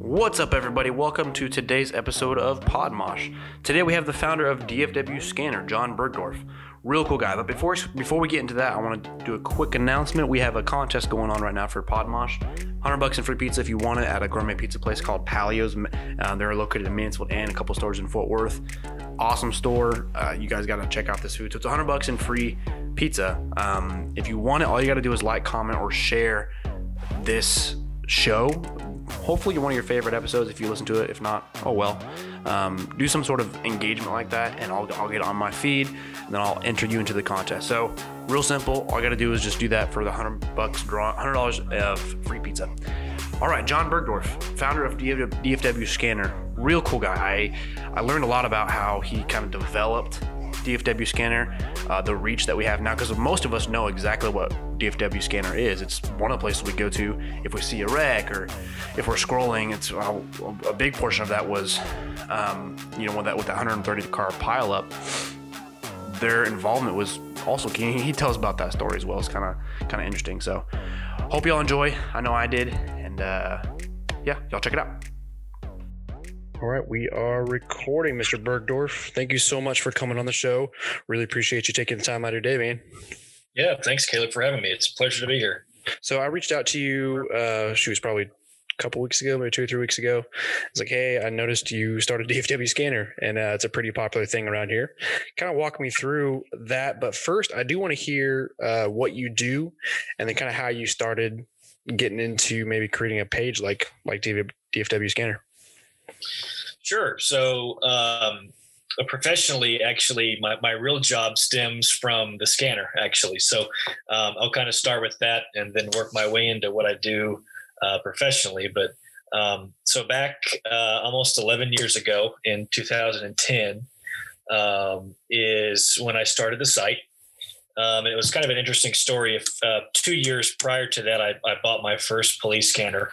What's up, everybody? Welcome to today's episode of Podmosh. Today we have the founder of DFW Scanner, John Bergdorf. Real cool guy. But before before we get into that, I want to do a quick announcement. We have a contest going on right now for Podmosh. 100 bucks in free pizza if you want it at a gourmet pizza place called Palio's. Uh, they're located in Mansfield and a couple stores in Fort Worth. Awesome store. Uh, you guys got to check out this food. So it's 100 bucks in free pizza. Um, if you want it, all you got to do is like, comment, or share this show hopefully one of your favorite episodes if you listen to it. If not, oh well. Um, do some sort of engagement like that, and I'll, I'll get on my feed, and then I'll enter you into the contest. So real simple. All I got to do is just do that for the hundred bucks draw, hundred dollars of free pizza. All right, John Bergdorf, founder of DFW Scanner, real cool guy. I I learned a lot about how he kind of developed DFW scanner, uh, the reach that we have now, because most of us know exactly what DFW scanner is. It's one of the places we go to if we see a wreck or if we're scrolling. It's uh, a big portion of that was, um, you know, with that with the 130 car pileup. Their involvement was also key. He tells about that story as well. It's kind of kind of interesting. So, hope y'all enjoy. I know I did, and uh, yeah, y'all check it out. All right, we are recording, Mr. Bergdorf. Thank you so much for coming on the show. Really appreciate you taking the time out of your day, man. Yeah, thanks, Caleb, for having me. It's a pleasure to be here. So I reached out to you. Uh, she was probably a couple weeks ago, maybe two or three weeks ago. It's like, hey, I noticed you started DFW Scanner, and uh, it's a pretty popular thing around here. Kind of walk me through that, but first, I do want to hear uh, what you do, and then kind of how you started getting into maybe creating a page like like DFW Scanner. Sure. So, um, professionally, actually, my, my real job stems from the scanner, actually. So, um, I'll kind of start with that and then work my way into what I do uh, professionally. But um, so, back uh, almost 11 years ago in 2010 um, is when I started the site. Um, it was kind of an interesting story. If uh, two years prior to that, I, I bought my first police scanner.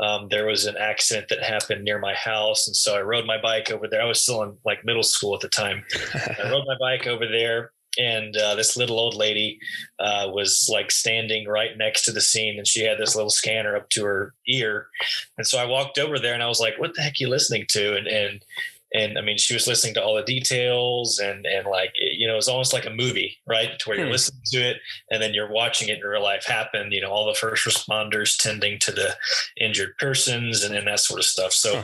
Um, there was an accident that happened near my house, and so I rode my bike over there. I was still in like middle school at the time. I rode my bike over there, and uh, this little old lady uh, was like standing right next to the scene, and she had this little scanner up to her ear. And so I walked over there, and I was like, "What the heck are you listening to?" And and and I mean, she was listening to all the details and and like you know, it's almost like a movie, right? To where you're hmm. listening to it and then you're watching it in real life happen. You know, all the first responders tending to the injured persons and, and that sort of stuff. So. Huh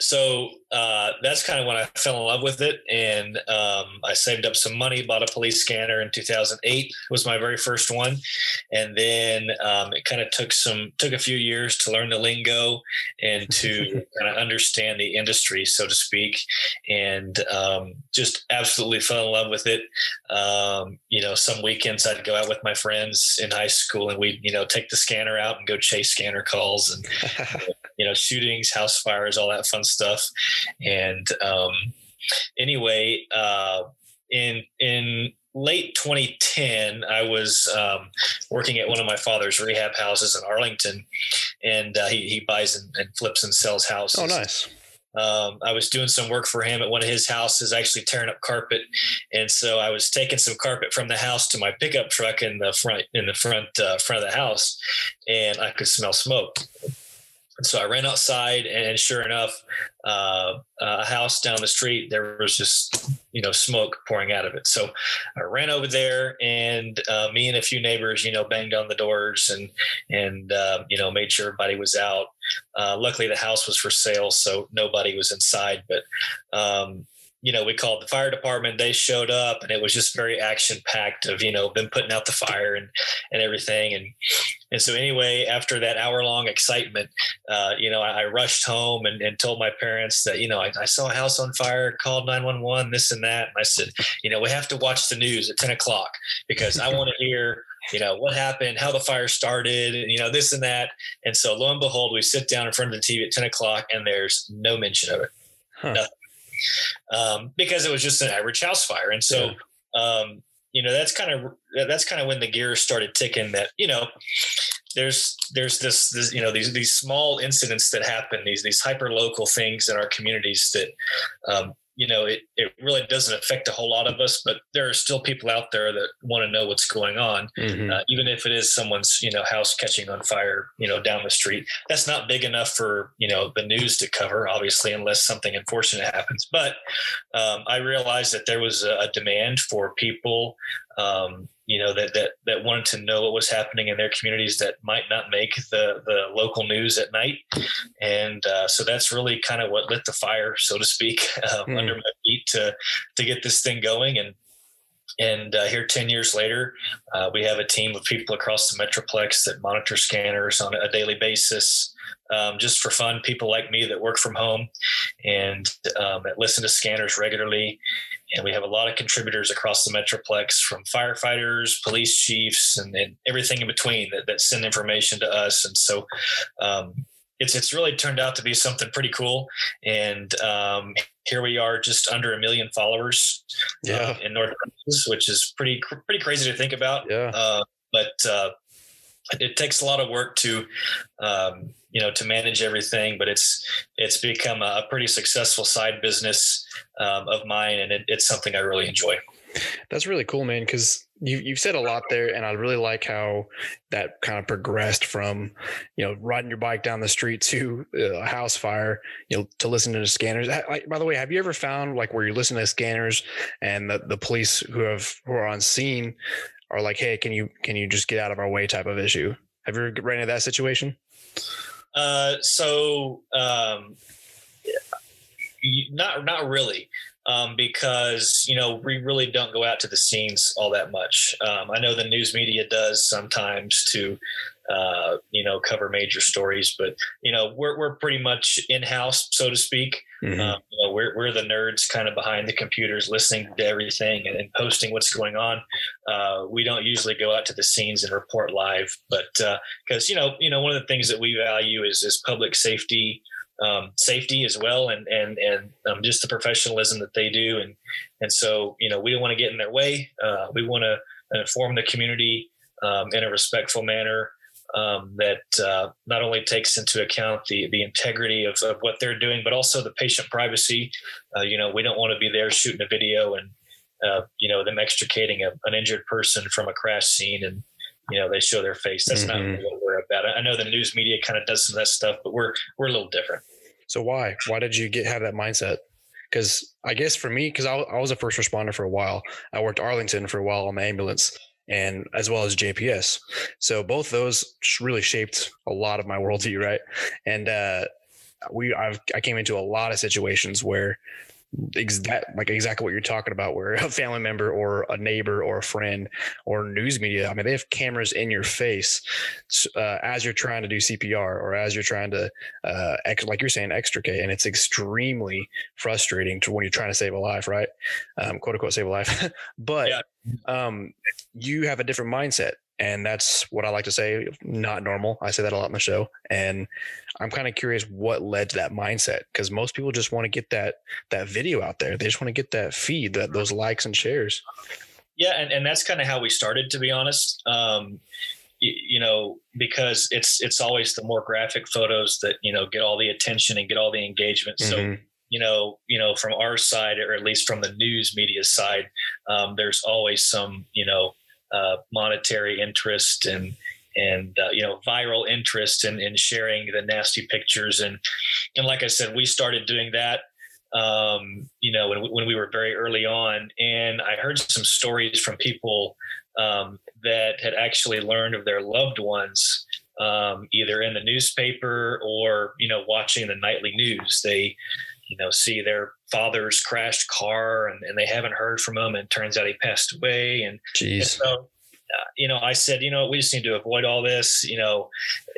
so uh, that's kind of when I fell in love with it, and um, I saved up some money, bought a police scanner in 2008. Was my very first one, and then um, it kind of took some took a few years to learn the lingo and to kind of understand the industry, so to speak, and um, just absolutely fell in love with it. Um, you know, some weekends I'd go out with my friends in high school, and we'd you know take the scanner out and go chase scanner calls and you know shootings, house fires, all that fun stuff. And um, anyway, uh, in in late 2010, I was um, working at one of my father's rehab houses in Arlington, and uh, he, he buys and, and, flips and sells houses. Oh, nice. Um, I was doing some work for him at one of his houses, actually tearing up carpet, and so I was taking some carpet from the house to my pickup truck in the front in the front uh, front of the house, and I could smell smoke. And so I ran outside, and sure enough, uh, a house down the street, there was just you know smoke pouring out of it. So I ran over there, and uh, me and a few neighbors, you know, banged on the doors and and uh, you know made sure everybody was out. Uh, luckily, the house was for sale, so nobody was inside. But um, you know, we called the fire department. They showed up, and it was just very action packed of you know them putting out the fire and and everything. And and so anyway, after that hour long excitement, uh, you know, I, I, rushed home and, and told my parents that you know I, I saw a house on fire, called nine one one, this and that. And I said, you know, we have to watch the news at ten o'clock because I want to hear you know what happened how the fire started and you know this and that and so lo and behold we sit down in front of the tv at 10 o'clock and there's no mention of it huh. nothing um, because it was just an average house fire. And so, um, you know, that's kind of that's kind of when the gears started ticking. That you know, there's there's this, this you know these these small incidents that happen these these hyper local things in our communities that um, you know, it, it really doesn't affect a whole lot of us, but there are still people out there that want to know what's going on, mm-hmm. uh, even if it is someone's, you know, house catching on fire, you know, down the street. That's not big enough for, you know, the news to cover, obviously, unless something unfortunate happens. But um, I realized that there was a, a demand for people um, you know that that that wanted to know what was happening in their communities that might not make the the local news at night, and uh, so that's really kind of what lit the fire, so to speak, um, mm. under my feet to to get this thing going. And and uh, here, ten years later, uh, we have a team of people across the metroplex that monitor scanners on a daily basis. Um, just for fun, people like me that work from home and um, that listen to scanners regularly. And we have a lot of contributors across the metroplex from firefighters police chiefs and, and everything in between that, that, send information to us. And so um, it's it's really turned out to be something pretty cool. And um, here we are just under a million followers uh, yeah. Uh, in north Texas, which is pretty pretty crazy to think about. Yeah. Uh, but uh, it takes a lot of work to um, you know to manage everything but it's it's become a pretty successful side business um, of mine and it, it's something i really enjoy. That's really cool man because you, you've said a lot there and i really like how that kind of progressed from you know riding your bike down the street to a house fire you know to listening to scanners. Like, by the way have you ever found like where you're listening to scanners and the, the police who have who are on scene are like hey can you can you just get out of our way type of issue have you ever ran into that situation uh, so um, not not really. Um, because you know we really don't go out to the scenes all that much. Um, I know the news media does sometimes to uh, you know, cover major stories. But you know, we're we're pretty much in house, so to speak. Mm-hmm. Um, you know, we're we're the nerds, kind of behind the computers, listening to everything and, and posting what's going on. Uh, we don't usually go out to the scenes and report live, but because uh, you know, you know, one of the things that we value is is public safety. Um, safety as well, and and and um, just the professionalism that they do, and and so you know we don't want to get in their way. Uh, we want to inform the community um, in a respectful manner, um, that uh, not only takes into account the the integrity of, of, what they're doing, but also the patient privacy. Uh, you know, we don't want to be there shooting a video and uh, you know them extricating a, an injured person from a crash scene and you know they show their face. That's mm-hmm. not what we're about. I know the news media kind of does some of that stuff, but we're we're a little different. So why why did you get have that mindset? Because I guess for me, because I, I was a first responder for a while. I worked Arlington for a while on the ambulance, and as well as JPS. So both those really shaped a lot of my worldview, right? And uh, we I've, I came into a lot of situations where exact like exactly what you're talking about where a family member or a neighbor or a friend or news media i mean they have cameras in your face uh, as you're trying to do cpr or as you're trying to uh, ex- like you're saying extricate. And it's extremely frustrating to when you're trying to save a life right? Um, quote unquote save a life. But yeah. um, you have a different mindset and that's what I like to say. Not normal. I say that a lot in the show, and I'm kind of curious what led to that mindset because most people just want to get that that video out there. They just want to get that feed, that those likes and shares. Yeah, and, and that's kind of how we started, to be honest. Um, you, you know, because it's it's always the more graphic photos that you know get all the attention and get all the engagement. So mm-hmm you know, you know, from our side, or at least from the news media side, um, there's always some, you know, uh, monetary interest and and uh, you know viral interest in, in sharing the nasty pictures and and like I said, we started doing that um, you know when, when we were very early on, and I heard some stories from people um, that had actually learned of their loved ones um, either in the newspaper or you know watching the nightly news. They you know see their father's crashed car and, and they haven't heard from him and turns out he passed away and, and so uh, you know i said you know we just need to avoid all this you know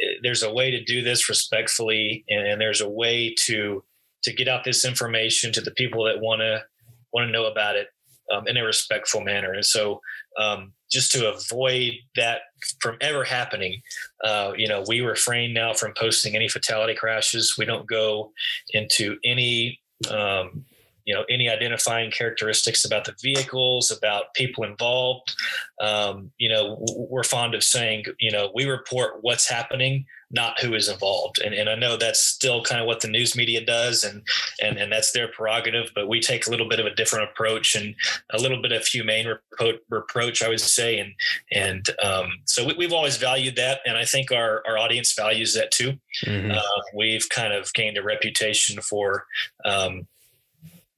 eh, there's a way to do this respectfully and, and there's a way to to get out this information to the people that want to want to know about it um, in a respectful manner and so um, just to avoid that from ever happening. Uh, you know, we refrain now from posting any fatality crashes. We don't go into any, um, you know, any identifying characteristics about the vehicles, about people involved. Um, you know, we're fond of saying, you know, we report what's happening. Not who is involved. And, and I know that's still kind of what the news media does, and, and, and that's their prerogative, but we take a little bit of a different approach and a little bit of humane repro- reproach, I would say. And, and um, so we, have always valued that. And I think our, our audience values that too. Mm-hmm. Uh, we've kind of gained a reputation for, um,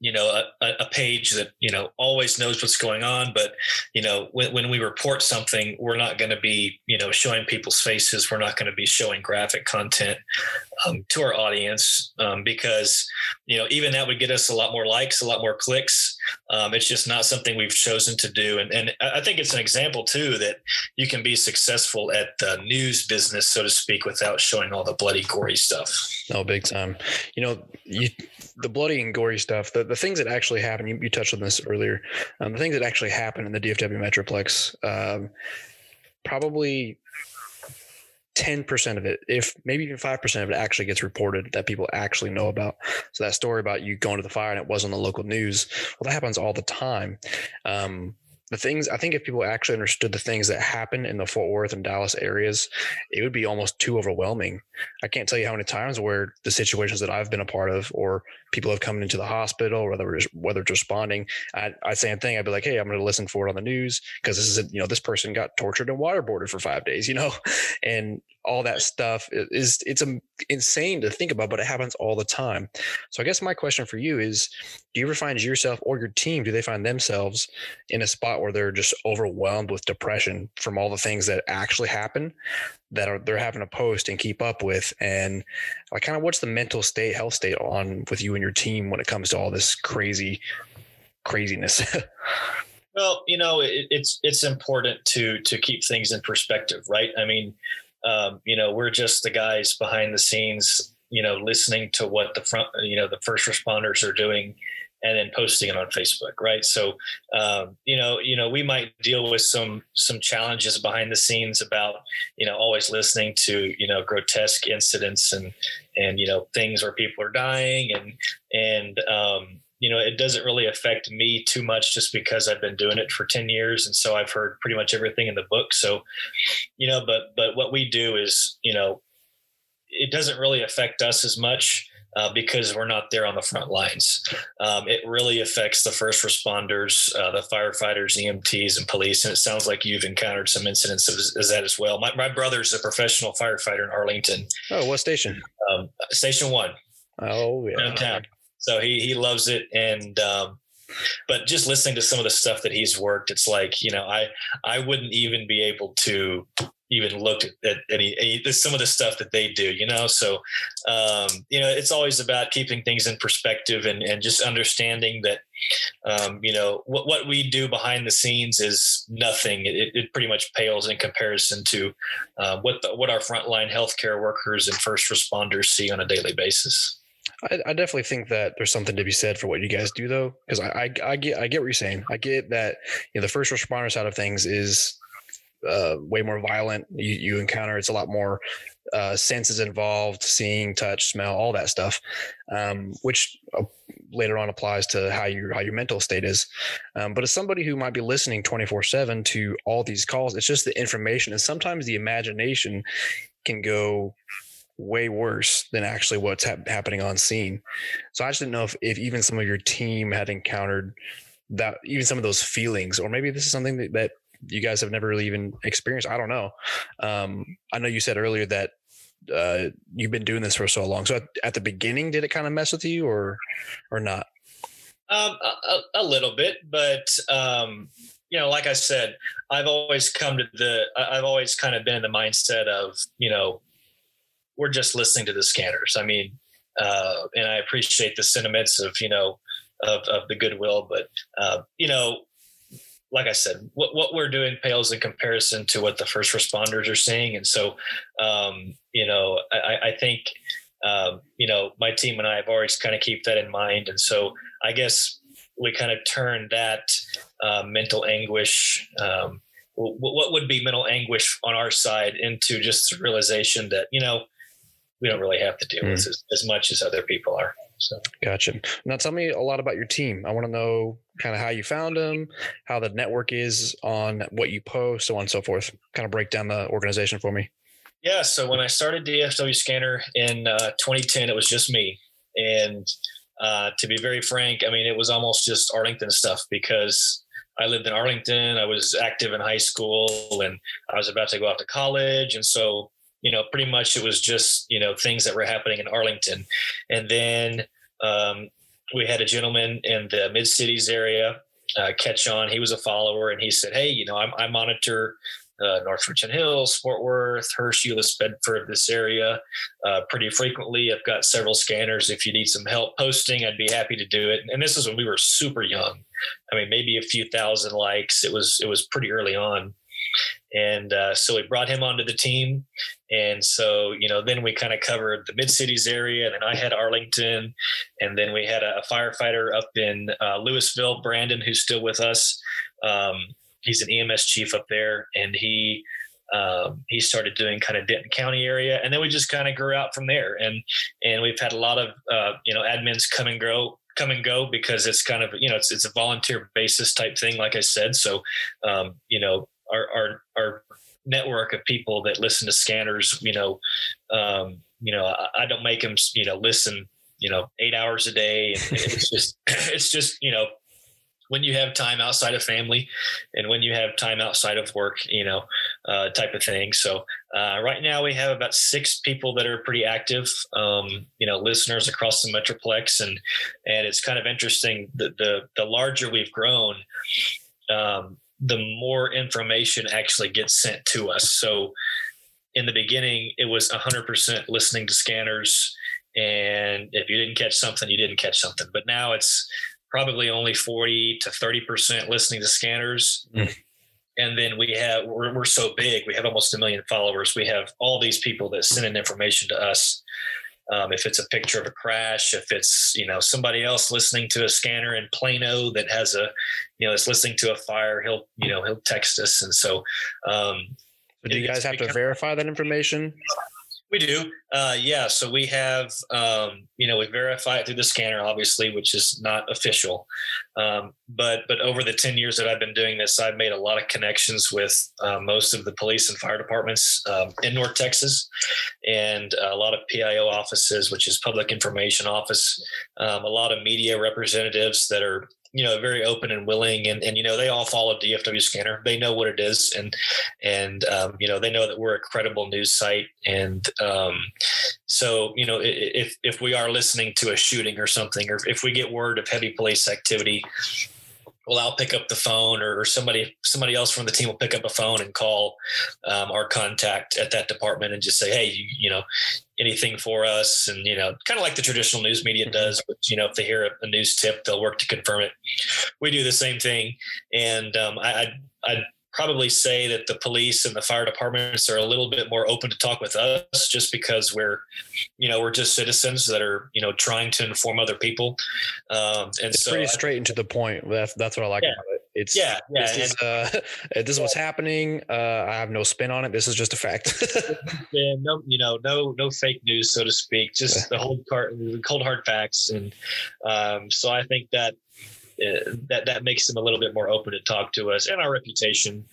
you know a, a, page that you know always knows what's going on but you know when, when we report something we're not going to be you know showing people's faces. We're not going to be showing graphic content um, to our audience um, because you know even that would get us a lot more likes a lot more clicks um, it's just not something we've chosen to do. And, and i think it's an example too that you can be successful at the news business so to speak without showing all the bloody gory stuff. No big time. You know you the bloody and gory stuff the, the things that actually happen you, you touched on this earlier um, the things that actually happen in the dfw metroplex um, probably 10% of it, if maybe even 5% of it actually gets reported that people actually know about. So that story about you going to the fire and it wasn't the local news, well, that happens all the time. Um, the things I think if people actually understood the things that happen in the Fort Worth and Dallas areas, it would be almost too overwhelming. I can't tell you how many times where the situations that I've been a part of, or people have come into the hospital, whether it's, whether it's responding, I, I same thing. I'd be like, hey, I'm going to listen for it on the news because this is a, you know this person got tortured and waterboarded for five days, you know, and all that stuff is it's insane to think about, but it happens all the time. So I guess my question for you is, do you ever find yourself or your team, do they find themselves in a spot where they're just overwhelmed with depression from all the things that actually happen that are they're having to post and keep up with? And like kind of what's the mental state, health state on with you and your team when it comes to all this crazy craziness? Well, you know, it, it's it's important to to keep things in perspective, right? I mean, um, you know, we're just the guys behind the scenes, you know, listening to what the front, you know, the first responders are doing and then posting it on Facebook, right? So, um, you know, you know, we might deal with some some challenges behind the scenes about, you know, always listening to, you know, grotesque incidents and and you know things where people are dying and and um, you know, it doesn't really affect me too much just because I've been doing it for 10 years. And so I've heard pretty much everything in the book. So, you know, but, but what we do is, you know, it doesn't really affect us as much uh, because we're not there on the front lines. Um, it really affects the first responders, uh, the firefighters, EMTs, and police. And it sounds like you've encountered some incidents of, of that as well. My, my brother's a professional firefighter in Arlington. Oh, what station? Um, station one. Oh, yeah. Downtown. So he he loves it, and um, but just listening to some of the stuff that he's worked, it's like you know I I wouldn't even be able to even look at any, any some of the stuff that they do, you know. So, um, you know, it's always about keeping things in perspective and and just understanding that, um, you know, what what we do behind the scenes is nothing. It, it pretty much pales in comparison to uh, what the, what our frontline healthcare workers and first responders see on a daily basis. I, I, definitely think that there's something to be said for what you guys do, though, because I, I, I get I get what you're saying. I get that you know the first responder side of things is uh, way more violent. You, you encounter it's a lot more uh, senses involved, seeing, touch, smell, all that stuff, um, which uh, later on applies to how your how your mental state is. Um, but as somebody who might be listening 24 seven to all these calls, it's just the information, and sometimes the imagination can go way worse than actually what's ha- happening on scene. So I just didn't know if, if even some of your team had encountered that, even some of those feelings, or maybe this is something that, that you guys have never really even experienced. I don't know. Um, I know you said earlier that uh, you've been doing this for so long. So at, at, the beginning, did it kind of mess with you, or or not? Um, a, a, little bit, but um, you know, like I said, I've always come to the. I've always kind of been in the mindset of you know we're just listening to the scanners. I mean, uh, and I appreciate the sentiments of you know of, of the goodwill, but uh, you know, like I said, what what we're doing pales in comparison to what the first responders are seeing, and so um, you know, I, I think um, you know my team and I have always kind of keep that in mind, and so I guess we kind of turn that uh, mental anguish. Um, what would be mental anguish on our side into just realization that you know we don't really have to deal mm. with as, as much as other people are. So gotcha. Now tell me a lot about your team. I want to know kind of how you found them, how the network is on what you post, so on and so forth. Kind of break down the organization for me. Yeah. So when I started DFW Scanner in uh, 2010, it was just me. And uh, to be very frank, I mean, it was almost just Arlington stuff because I lived in Arlington. I was active in high school and I was about to go out to college. And so, you know, pretty much it was just, you know, things that were happening in Arlington. And then um, we had a gentleman in the mid cities area uh, catch on. He was a follower and he said, Hey, you know, I, I monitor uh, North Richland Hills, Fort Worth, Hurst, Euless, Bedford, this area uh, pretty frequently. I've got several scanners. If you need some help posting, I'd be happy to do it. And this is when we were super young. I mean, maybe a few thousand likes. It was it was pretty early on. And uh, so we brought him onto the team. And so, you know, then we kind of covered the mid cities area. And then I had Arlington. And then we had a, firefighter up in uh, Lewisville, Brandon, who's still with us. Um, he's an EMS chief up there, and he um, he started doing kind of Denton County area, and then we just kind of grew out from there. And and we've had a lot of uh, you know admins come and grow come and go because it's kind of you know it's it's a volunteer basis type thing, like I said. So um, you know our our our network of people that listen to scanners, you know, um, you know I, I don't make them you know listen you know eight hours a day. it's just it's just you know when you have time outside of family and when you have time outside of work, you know, uh, type of thing. So uh, right now we have about six people that are pretty active, um, you know, listeners across the Metroplex. And, and it's kind of interesting that the, the larger we've grown, um, the more information actually gets sent to us. So in the beginning, it was 100% listening to scanners. And if you didn't catch something, you didn't catch something. But now it's probably only 40 to 30% listening to scanners. Mm. And then we have, we're, we're so big, we have almost a million followers. We have all these people that send in information to us. Um, if it's a picture of a crash, if it's you know somebody else listening to a scanner in Plano that has a you know is listening to a fire, he'll you know he'll text us, and so. Um, so do you guys have become, to verify that information? We do. Uh, yeah. So we have, um, you know, we verify it through the scanner, obviously, which is not official. Um, but but over the ten years that I've been doing this, I've made a lot of connections with uh, most of the police and fire departments um, in North Texas, and a lot of PIO offices, which is Public Information Office, um, a lot of media representatives that are you know very open and willing and, and you know they all follow dfw scanner. They know what it is and and um, you know they know that we're a credible news site and um, so you know if if we are listening to a shooting or something or if we get word of heavy police activity well, I'll pick up the phone, or, somebody somebody else from the team will pick up a phone and call um, our contact at that department and just say, hey, you, you, know, anything for us, and you know, kind of like the traditional news media mm-hmm. does. But you know, if they hear a, news tip, they'll work to confirm it. We do the same thing, and um, I, I, I probably say that the police and the fire departments are a little bit more open to talk with us just because we're you know we're just citizens that are you know trying to inform other people um, and it's so pretty straight and to the point that's that's what i like yeah. about it it's yeah, yeah this is uh this is what's happening uh i have no spin on it this is just a fact yeah no you know no no fake news so to speak just the whole cart cold hard facts and um so i think that uh, that that makes them a little bit more open to talk to us and our reputation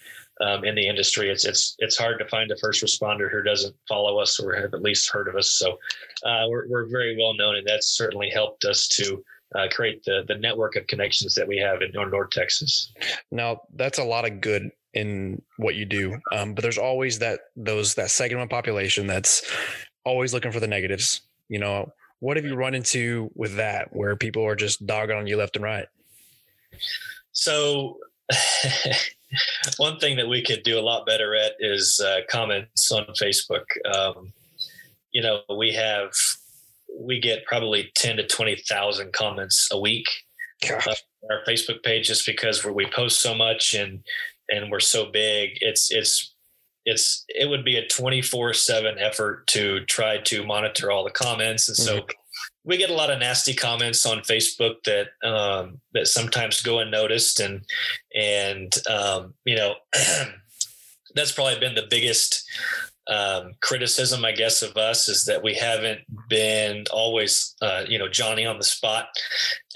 um, in the industry. It's it's it's hard to find a first responder who doesn't follow us or have at least heard of us. So uh, we're we're very well known, and that's certainly helped us to. Uh, create the the network of connections that we have in North, North Texas. Now that's a lot of good in what you do, um, but there's always that those that segment of population that's always looking for the negatives. You know, what have you run into with that, where people are just dogging on you left and right? So, one thing that we could do a lot better at is uh, comments on Facebook. Um, you know, we have we get probably ten to twenty thousand comments a week uh, on our Facebook page just because we post so much and and we're so big. It's it's it's it would be a 24 7 effort to try to monitor all the comments. And so mm-hmm. we get a lot of nasty comments on Facebook that um, that sometimes go unnoticed, and and um, you know that's probably been the biggest um, criticism, I guess, of us is that we haven't been always, uh, you know, Johnny on the spot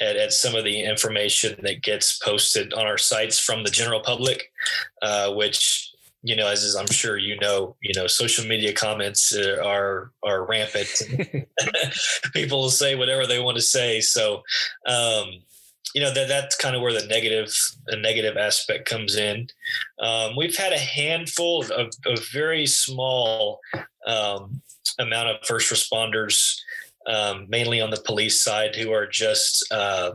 at, at, some of the information that gets posted on our sites from the general public, uh, which you know, as, as I'm sure you know, you know, social media comments uh, are are rampant. People will say whatever they want to say. So, um, you know that that's kind of where the negative the negative aspect comes in. Um, we've had a handful of, of very small um, amount of first responders, um, mainly on the police side, who are just uh,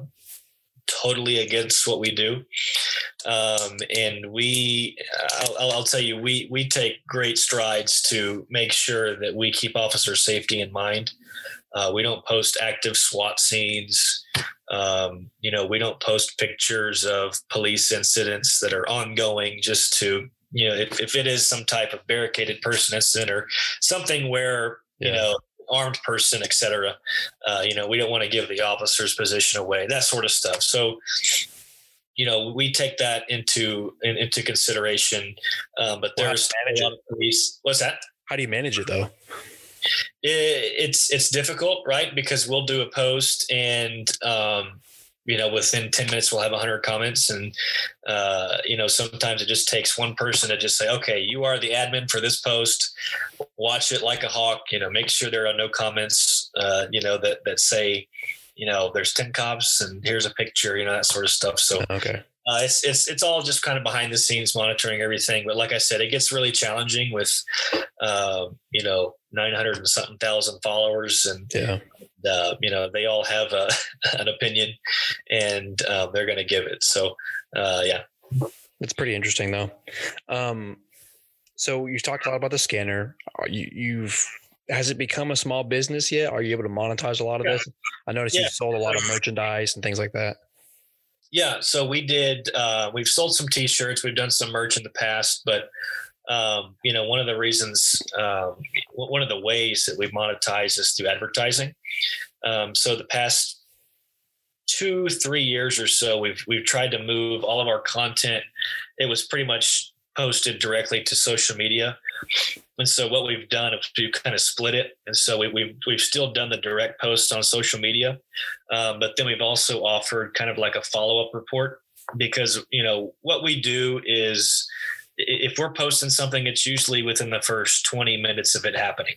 totally against what we do. Um, and we, I'll, I'll, tell you, we we take great strides to make sure that we keep officer safety in mind. Uh, we don't post active SWAT scenes. Um, you know, we don't post pictures of police incidents that are ongoing just to, you know, if, if it is some type of barricaded person incident or something where, yeah. you know, armed person, et cetera, uh, you know, we don't want to give the officer's position away, that sort of stuff. So, you know, we take that into in, into consideration. Um, but there's a lot of police. What's that? How do you manage it though? It's it's difficult, right? Because we'll do a post and um, you know within 10 minutes we'll have 100 comments and uh, you know sometimes it just takes one person to just say okay you are the admin for this post. Watch it like a hawk you know make sure there are no comments uh, you know that that say you know there's 10 cops and here's a picture you know that sort of stuff. So okay uh, it's it's it's all just kind of behind the scenes monitoring everything. But like I said, it gets really challenging with, uh, you know, nine hundred and something thousand followers, and yeah, uh, you know, they all have a, an opinion, and uh, they're going to give it. So, uh, yeah, it's pretty interesting though. Um, so you've talked a lot about the scanner. You, you've has it become a small business yet? Are you able to monetize a lot of yeah. this? I noticed yeah. you sold a lot of merchandise and things like that. Yeah, so we did. Uh, we've sold some T-shirts. We've done some merch in the past, but um, you know, one of the reasons, um, one of the ways that we monetize is through advertising. Um, so the past two, three years or so, we've we've tried to move all of our content. It was pretty much posted directly to social media. And so what we've done is we've kind of split it. And so we, have we've, we've still done the direct posts on social media, um, but then we've also offered kind of like a follow up report because you know what we do is if we're posting something, it's usually within the first 20 minutes of it happening.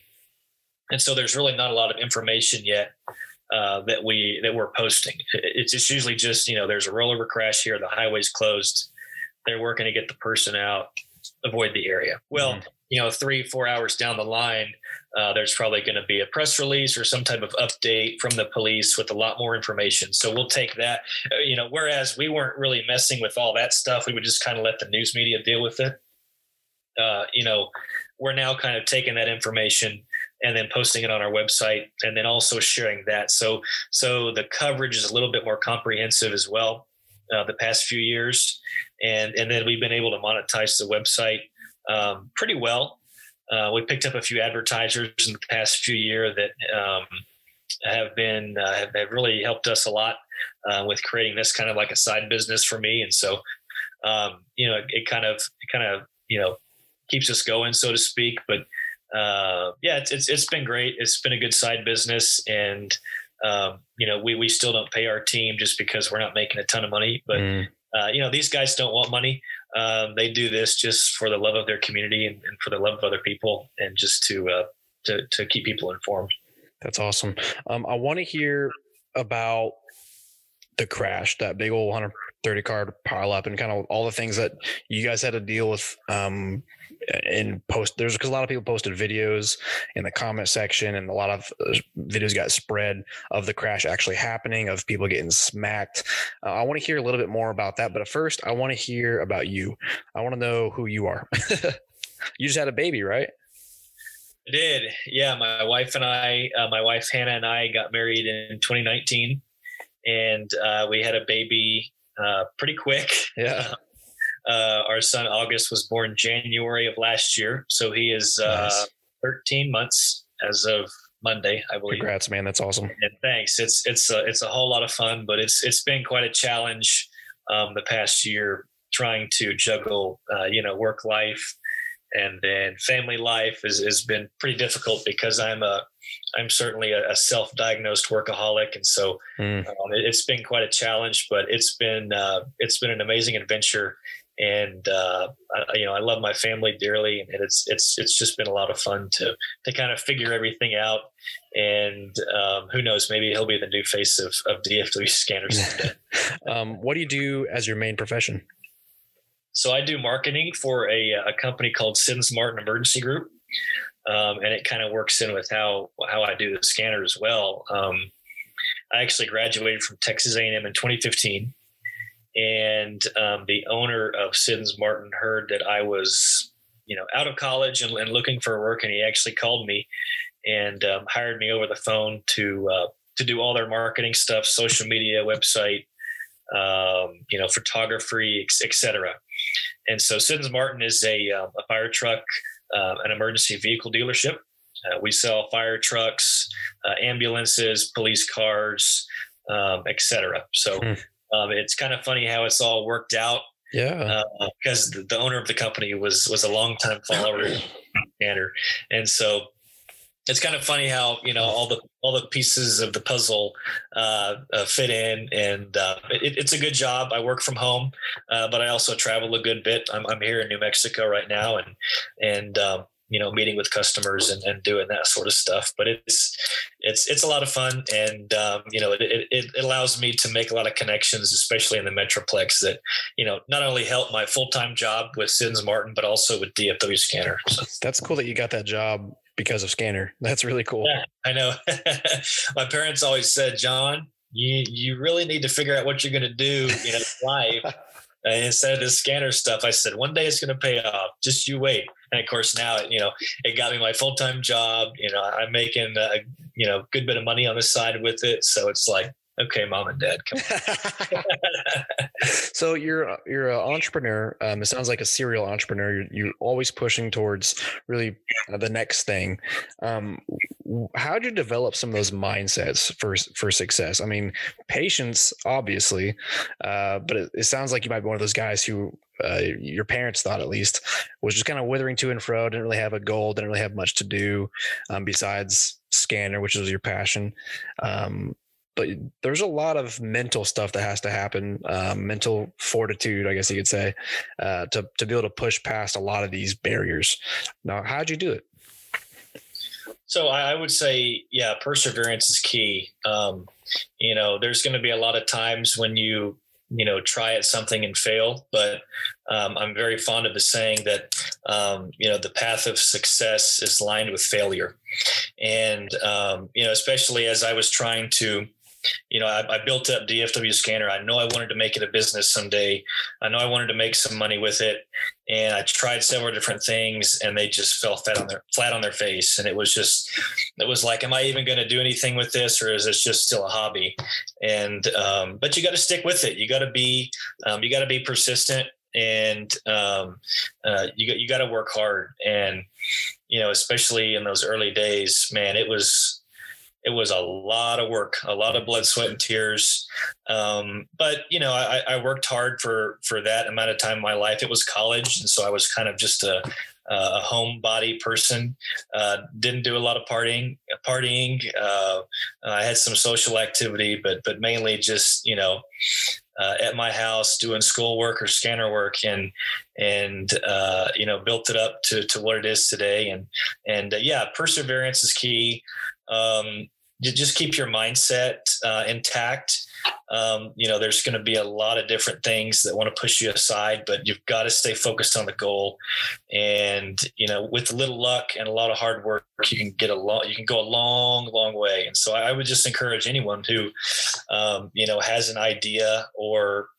And so there's really not a lot of information yet uh, that we that we're posting. It's just usually just you know there's a rollover crash here, the highway's closed, they're working to get the person out, avoid the area. Well, mm-hmm. you know, three, four hours down the line, uh, there's probably going to be a press release or some type of update from the police with a lot more information. So we'll take that, uh, you know, whereas we weren't really messing with all that stuff. We would just kind of let the news media deal with it. Uh, you know, we're now kind of taking that information and then posting it on our website and then also sharing that. So, so the coverage is a little bit more comprehensive as well. Uh, the past few years, and and then we've been able to monetize the website um, pretty well. Uh, we picked up a few advertisers in the past few years that um, have been uh, have, have, really helped us a lot uh, with creating this kind of like a side business for me. And so, um, you know, it, it, kind of it kind of you know keeps us going, so to speak. But uh, yeah, it's, it's it's been great. It's been a good side business, and um, you know, we we still don't pay our team just because we're not making a ton of money, but. Mm uh, you know, these guys don't want money. Um, they do this just for the love of their community and, and for the love of other people, and just to uh, to to keep people informed. That's awesome. Um, I want to hear about the crash, that big old 130 card pile up, and kind of all the things that you guys had to deal with um, in post there's because a lot of people posted videos in the comment section and a lot of uh, videos got spread of the crash actually happening of people getting smacked. Uh, i want to hear a little bit more about that but first i want to hear about you. I want to know who you are. You just had a baby right? I did. Yeah my wife and i uh, my wife hannah and i got married in 2019 and uh, we had a baby uh, pretty quick. Yeah Uh, our son August was born January of last year, so he is uh, nice. 13 months as of Monday, I believe. Congrats, man! That's awesome. And thanks. It's it's a, it's a whole lot of fun, but it's it's been quite a challenge um, the past year trying to juggle, uh, you know, work life and then family life has, has been pretty difficult because I'm a I'm certainly a, a self-diagnosed workaholic, and so mm. um, it, has been quite a challenge. But it's been uh, it's been an amazing adventure, and uh, I, you know I love my family dearly, and it's it's it's just been a lot of fun to to kind of figure everything out. And um, who knows, maybe he'll be the new face of of DFW scanners. um, what do you do as your main profession? So I do marketing for a, a company called Siddons Martin Emergency Group, um, and it kind of works in with how how I do the scanner as well. Um, I actually graduated from Texas A&M in 2015, and um, the owner of Siddons Martin heard that I was, you know, out of college and, and looking for work, and he actually called me and um, hired me over the phone to uh, to do all their marketing stuff, social media, website, um, you know, photography, etc. And so Siddons Martin is a, uh, a fire truck, uh, an emergency vehicle dealership. Uh, we sell fire trucks, uh, ambulances, police cars, um, etc. So hmm. Um, it's kind of funny how it's all worked out. Yeah, because the, the, owner of the company was was a longtime follower, Tanner, and so it's kind of funny how you know all the all the pieces of the puzzle uh, uh, fit in, and uh, it, it's a good job. I work from home, uh, but I also travel a good bit. I'm, I'm here in New Mexico right now, and and um, you know meeting with customers and, and doing that sort of stuff. But it's it's it's a lot of fun, and um, you know it, it, it allows me to make a lot of connections, especially in the metroplex. That you know not only help my full time job with Siddons Martin, but also with DFW Scanner. So. That's cool that you got that job because of Scanner. That's really cool. Yeah, I know. My parents always said, John, you you really need to figure out what you're going to do in life. and instead of this scanner stuff, I said, one day it's going to pay off. Just you wait. And of course, now you know it got me my full time job. You know, I'm making a you know good bit of money on the side with it. So it's like, okay, mom and dad, come on. so you're you're an entrepreneur. Um, it sounds like a serial entrepreneur. You're, you're always pushing towards really the next thing. Um, how did you develop some of those mindsets for for success? I mean, patience, obviously, uh, but it, it, sounds like you might be one of those guys who uh, your parents thought at least was just kind of withering to and fro. Didn't really have a goal. Didn't really have much to do um, besides scanner, which was your passion. Um, but there's a lot of mental stuff that has to happen, um, mental fortitude, I guess you could say, uh, to to be able to push past a lot of these barriers. Now, how'd you do it? So I would say, yeah, perseverance is key. Um, you know, there's going to be a lot of times when you you know try at something and fail. But um, i'm very fond of the saying that um, you know the path of success is lined with failure. And um, you know especially as i was trying to you know, I, I, built up DFW Scanner. I know I wanted to make it a business someday. I know I wanted to make some money with it, and I tried several different things, and they just fell flat on their flat on their face. And it was just, it was like, am I even going to do anything with this, or is this just still a hobby? And um, but you got to stick with it. You got to be, um, you got to be persistent, and um, uh, you got you got to work hard. And you know, especially in those early days, man, it was it was a lot of work, a lot of blood, sweat, and tears. Um, but you know, I, I, worked hard for for that amount of time in my life. It was college, and so I was kind of just a, a homebody person. Uh, didn't do a lot of partying. Partying. Uh, I had some social activity, but but mainly just you know. Uh, at my house doing schoolwork or scanner work and and uh, you know built it up to, to what it is today and and uh, yeah perseverance is key um, just keep your mindset uh, intact. Um, you know, there's going to be a lot of different things that want to push you aside, but you've got to stay focused on the goal. And you know, with a little luck and a lot of hard work, you can get a long, you can go a long, long way. And so, I would just encourage anyone who, um, you know, has an idea or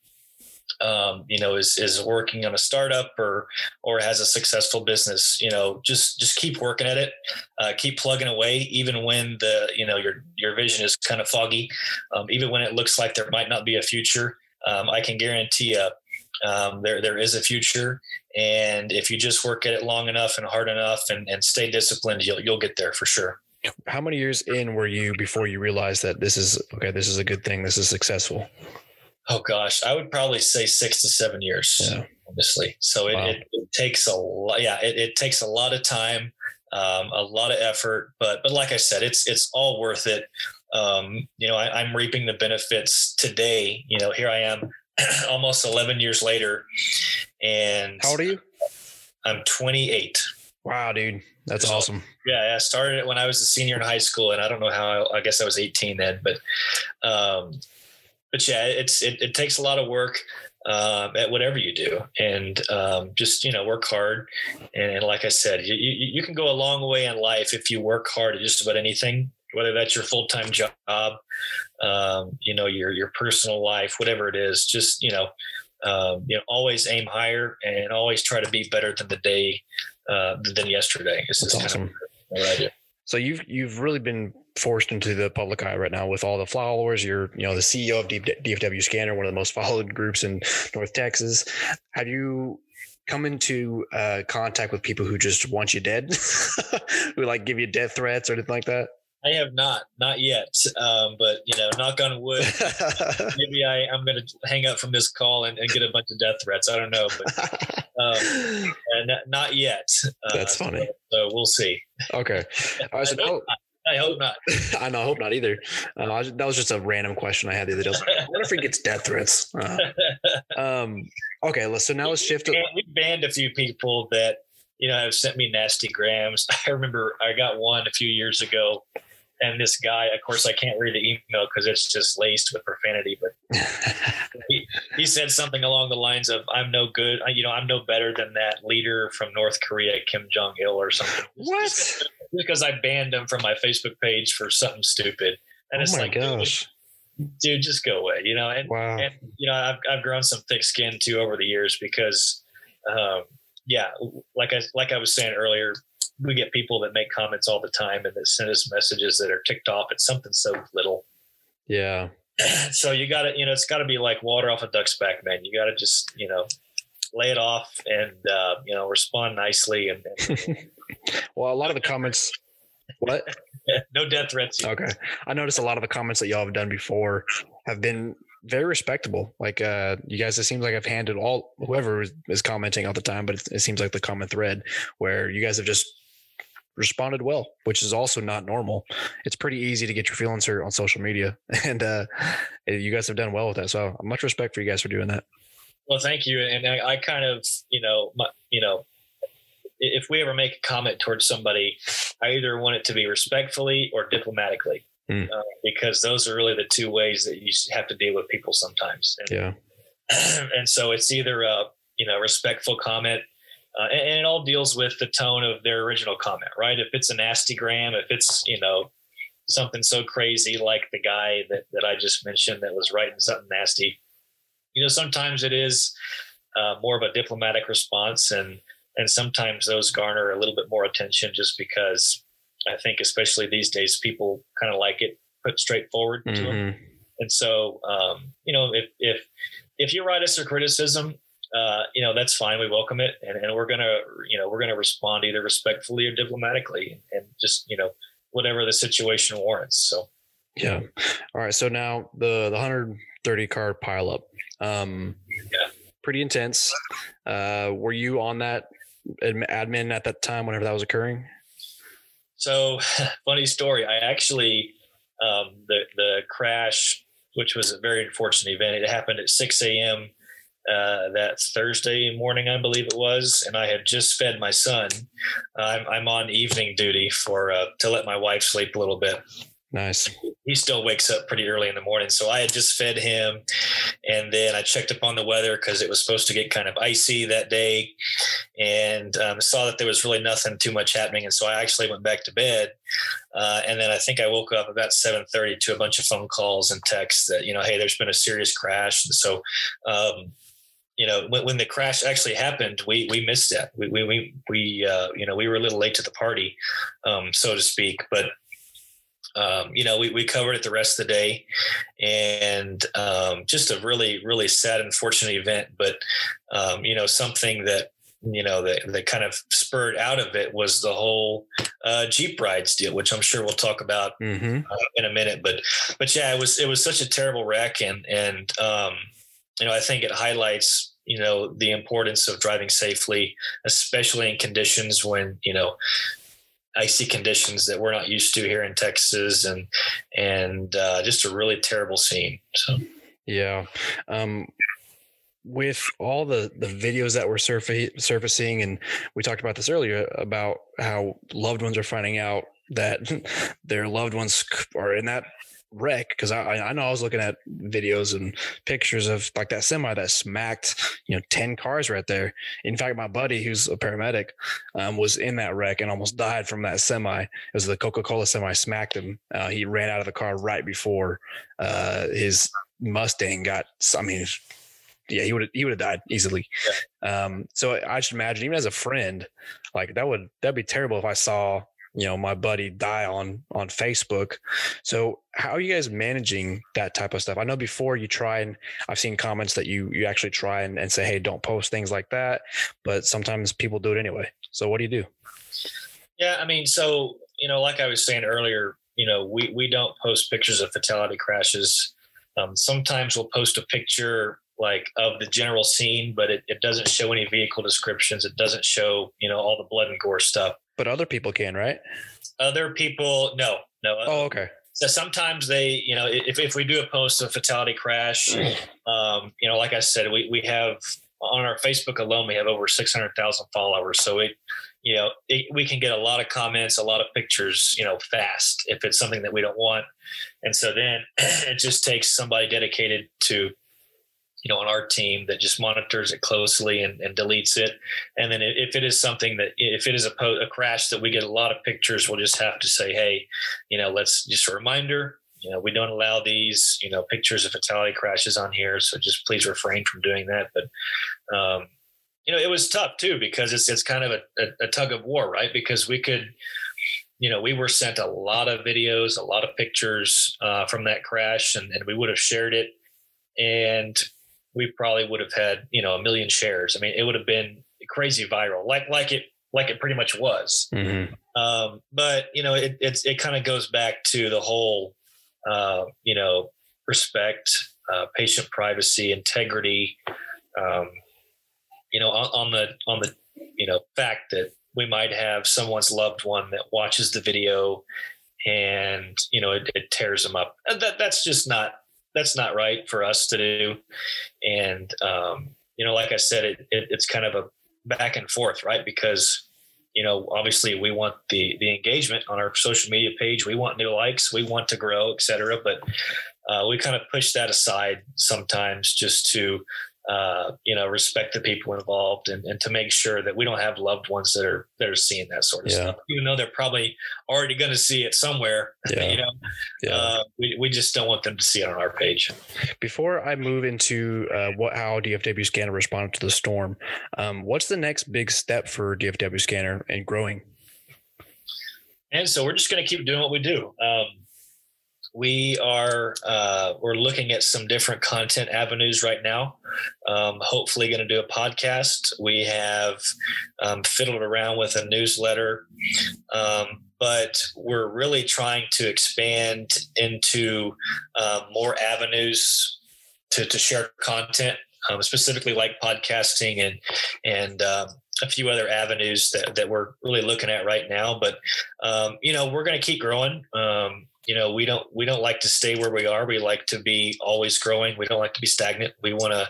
um, you know is is working on a startup or or has a successful business you know just just keep working at it uh, keep plugging away even when the you know your your vision is kind of foggy um, even when it looks like there might not be a future um, i can guarantee you um, there there is a future. And if you just work at it long enough and hard enough and, and stay disciplined you'll you'll get there for sure. How many years in were you before you realized that this is okay this is a good thing this is successful Oh gosh, I would probably say six to seven years, yeah. honestly. So it, wow. it, it, takes a lot. Yeah, it, it, takes a lot of time, um, a lot of effort. But but like I said, it's it's all worth it. Um, you know, I, am reaping the benefits today. You know, here I am almost 11 years later. And How old are you? I'm 28. Wow, dude, that's So- awesome. Yeah, I started it when I was a senior in high school, and I don't know how. I guess I was 18 then, but, um, but yeah, it's it, it takes a lot of work um, at whatever you do, and um, just you know work hard. And, like I said, you, you you can go a long way in life if you work hard at just about anything, whether that's your full time job, um, you know, your your personal life, whatever it is. Just you know, um, you know, always aim higher and always try to be better than the day uh, than yesterday. It's That's awesome. kind of So you've you've really been forced into the public eye right now with all the followers. You're you know the CEO of DFW Scanner, one of the most followed groups in North Texas. Have you come into uh, contact with people who just want you dead, who like give you death threats or anything like that? I have not, not yet. Um, but you know, knock on wood. Maybe I, I'm going to hang up from this call and, and get a bunch of death threats. I don't know, but um, not, not yet. Uh, That's funny. So, so we'll see. okay. All right, so now. I hope not. I know, I hope not either. Uh, that was just a random question I had the other day. I was like, wonder if he gets death threats. Uh, um, okay, let's, so now let's shift. To, And we banned a few people that you know have sent me nasty grams. I remember I got one a few years ago, and this guy, of course, I can't read the email because it's just laced with profanity. But he, he said something along the lines of, "I'm no good. You know, I'm no better than that leader from North Korea, Kim Jong Il, or something." what? Because I banned him from my Facebook page for something stupid, and Oh it's my like, dude, gosh! dude, just go away. You know, and Wow. and you know I've, I've grown some thick skin too over the years because um, yeah like i like i was saying earlier we get people that make comments all the time and that send us messages that are ticked off at something so little Yeah. so you gotta you know it's gotta be like water off a duck's back man you gotta just you know lay it off and uh, you know respond nicely and, and Well, a lot of the comments. What? no death threats Okay. I noticed a lot of the comments that y'all have done before have been very respectable. Like uh you guys, it seems like I've handed all whoever is, is commenting all the time, but it, it seems like the common thread where you guys have just responded well, which is also not normal. It's pretty easy to get your feelings hurt on social media, and uh you guys have done well with that. So much respect for you guys for doing that. Well, thank you. And I, I kind of, you know, my, you know, if we ever make a comment towards somebody, I either want it to be respectfully or diplomatically, Hmm. uh, because those are really the two ways that you have to deal with people sometimes. And, Yeah. and so it's either a, you know, respectful comment. Uh, and, and it all deals with the tone of their original comment, right? If it's a nasty gram, if it's, you know, something so crazy like the guy that, that I just mentioned that was writing something nasty, you know, sometimes it is uh, more of a diplomatic response, and and sometimes those garner a little bit more attention just because I think, especially these days, people kind of like it put straightforward to them. And so, um, you know, if if if you write us a criticism, uh, you know, that's fine. We welcome it, and, and we're gonna, you know, we're gonna respond either respectfully or diplomatically, and just you know, whatever the situation warrants. So. Yeah. All right. So now the the 130 card pileup. Um, Yeah. Pretty intense. Uh, were you on that admin at that time whenever that was occurring? So, funny story. I actually um, the the crash, which was a very unfortunate event. It happened at 6 a.m. Uh, that Thursday morning, I believe it was, and I had just fed my son. I'm, I'm on evening duty for uh, to let my wife sleep a little bit. Nice. He still wakes up pretty early in the morning, so I had just fed him, and then I checked up on the weather because it was supposed to get kind of icy that day, and um, saw that there was really nothing too much happening, and so I actually went back to bed. Uh, and then I think I woke up about 7:30 to a bunch of phone calls and texts that you know, hey, there's been a serious crash. And so, um, you know, when, when the crash actually happened, we we missed it. We we we, we uh, you know we were a little late to the party, um, so to speak. But um, you know, we, we covered it the rest of the day, and um, just a really really sad, unfortunate event. But um, you know, something that you know that, that kind of spurred out of it was the whole uh, Jeep rides deal, which I'm sure we'll talk about Mm-hmm. uh, in a minute. But but yeah, it was it was such a terrible wreck, and and um, you know I think it highlights you know the importance of driving safely, especially in conditions when you know icy conditions that we're not used to here in Texas, and and uh, just a really terrible scene. So Yeah. Um, with all the the videos that were surfa- surfacing, and we talked about this earlier about how loved ones are finding out that their loved ones are in that wreck because I, I know I was looking at videos and pictures of like that semi that smacked you know 10 cars right there. In fact, my buddy who's a paramedic um, was in that wreck and almost died from that semi. It was the Coca-Cola semi smacked him. Uh, he ran out of the car right before uh, his Mustang got I mean yeah, he would he would have died easily. Um, so I should imagine, even as a friend, like that would that'd be terrible if I saw you know my buddy die on on Facebook. So how are you guys managing that type of stuff? I know before you try and I've seen comments that you you actually try and, and say, hey, don't post things like that, but sometimes people do it anyway. So what do you do? Yeah, I mean, so you know, like I was saying earlier, you know, we we don't post pictures of fatality crashes. Um, sometimes we'll post a picture like of the general scene, but it, it doesn't show any vehicle descriptions. It doesn't show, you know, all the blood and gore stuff. But other people can, right? Other people, no, no. Oh, okay. So sometimes they, you know, if, if we do a post of fatality crash, um, you know, like I said, we, we have on our Facebook alone, we have over 600,000 followers. So it, you know, it, we can get a lot of comments, a lot of pictures, you know, fast if it's something that we don't want. And so then it just takes somebody dedicated to you know, on our team that just monitors it closely and, and deletes it. And then if it is something that, if it is a, po- a crash that we get a lot of pictures, we'll just have to say, hey, you know, let's just a reminder, you know, we don't allow these, you know, pictures of fatality crashes on here. So just please refrain from doing that. But, um, you know, it was tough too because it's it's kind of a, a, a tug of war, right? Because we could, you know, we were sent a lot of videos, a lot of pictures uh, from that crash, and, and we would have shared it. And we probably would have had you know a million shares. I mean, it would have been crazy viral, like like it like it pretty much was. Mm-hmm. Um, but you know, it it's, it kind of goes back to the whole uh, you know respect, uh, patient privacy, integrity. Um, you know, on, on the on the you know fact that we might have someone's loved one that watches the video and you know it, it tears them up. And that that's just not that's not right for us to do. And um, you know, like I said, it, it, it's kind of a back and forth, right? Because you know, obviously, we want the the engagement on our social media page. We want new likes. We want to grow, et cetera. But uh, we kind of push that aside sometimes just to uh, you know, respect the people involved and, and to make sure that we don't have loved ones that are that are seeing that sort of yeah. stuff. Even though they're probably already going to see it somewhere, yeah. you know, yeah. Uh, we, we just don't want them to see it on our page. Before I move into uh, what how DFW Scanner responded to the storm, um, what's the next big step for DFW Scanner and growing? And so we're just going to keep doing what we do. Um, we are uh, we're looking at some different content avenues right now. Um, hopefully going to do a podcast. We have um, fiddled around with a newsletter. Um, but we're really trying to expand into uh, more avenues to, to share content um, specifically like podcasting and and um, a few other avenues that, that we're really looking at right now. But um, you know we're going to keep growing. Um, you know we don't we don't like to stay where we are. We like to be always growing. We don't like to be stagnant. We want to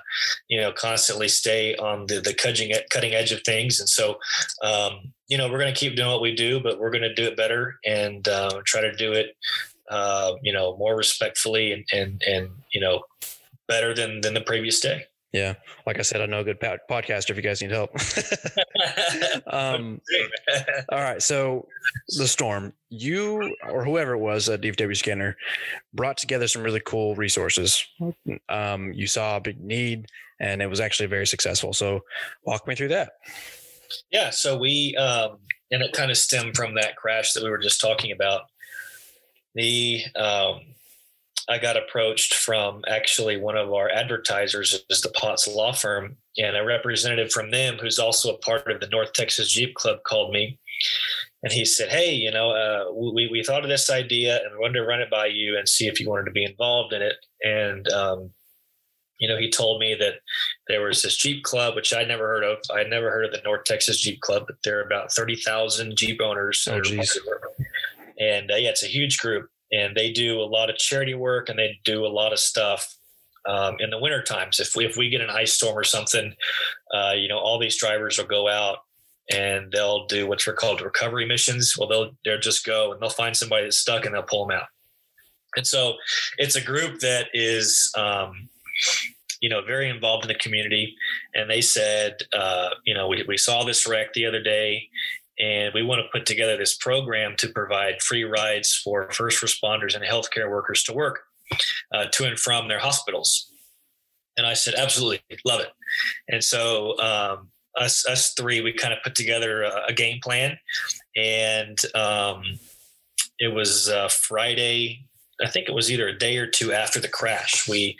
you know constantly stay on the the cutting cutting edge of things. And so um, you know we're going to keep doing what we do but we're going to do it better and uh, try to do it uh, you know more respectfully and and and you know better than than the previous day yeah, like I said, I know a good podcaster if you guys need help. um, all right, so the storm, you or whoever it was at DFW Scanner brought together some really cool resources. Um, you saw a big need, and it was actually very successful. So, walk me through that. Yeah, so we um, and it kind of stemmed from that crash that we were just talking about. The um, I got approached from actually one of our advertisers is the Potts Law Firm, and a representative from them who's also a part of the North Texas Jeep Club called me, and he said, "Hey, you know, uh, we we thought of this idea and wanted to run it by you and see if you wanted to be involved in it." And um, you know, he told me that there was this Jeep Club, which I'd never heard of. I'd never heard of the North Texas Jeep Club, but there are about thirty thousand Jeep owners. Oh, and uh, yeah, it's a huge group and they do a lot of charity work and they do a lot of stuff um, in the winter times. If we if we get an ice storm or something, uh, you know, all these drivers will go out and they'll do what's called recovery missions. Well, they'll they'll just go and they'll find somebody that's stuck and they'll pull them out. And so it's a group that is. Um, you know, very involved in the community. And they said, uh, you know, we, we saw this wreck the other day and we want to put together this program to provide free rides for first responders and healthcare workers to work uh, to and from their hospitals. And I said, absolutely, love it. And so um, us, us three, we kind of put together a, a game plan, and um, it was uh, Friday. I think it was either a day or two after the crash. We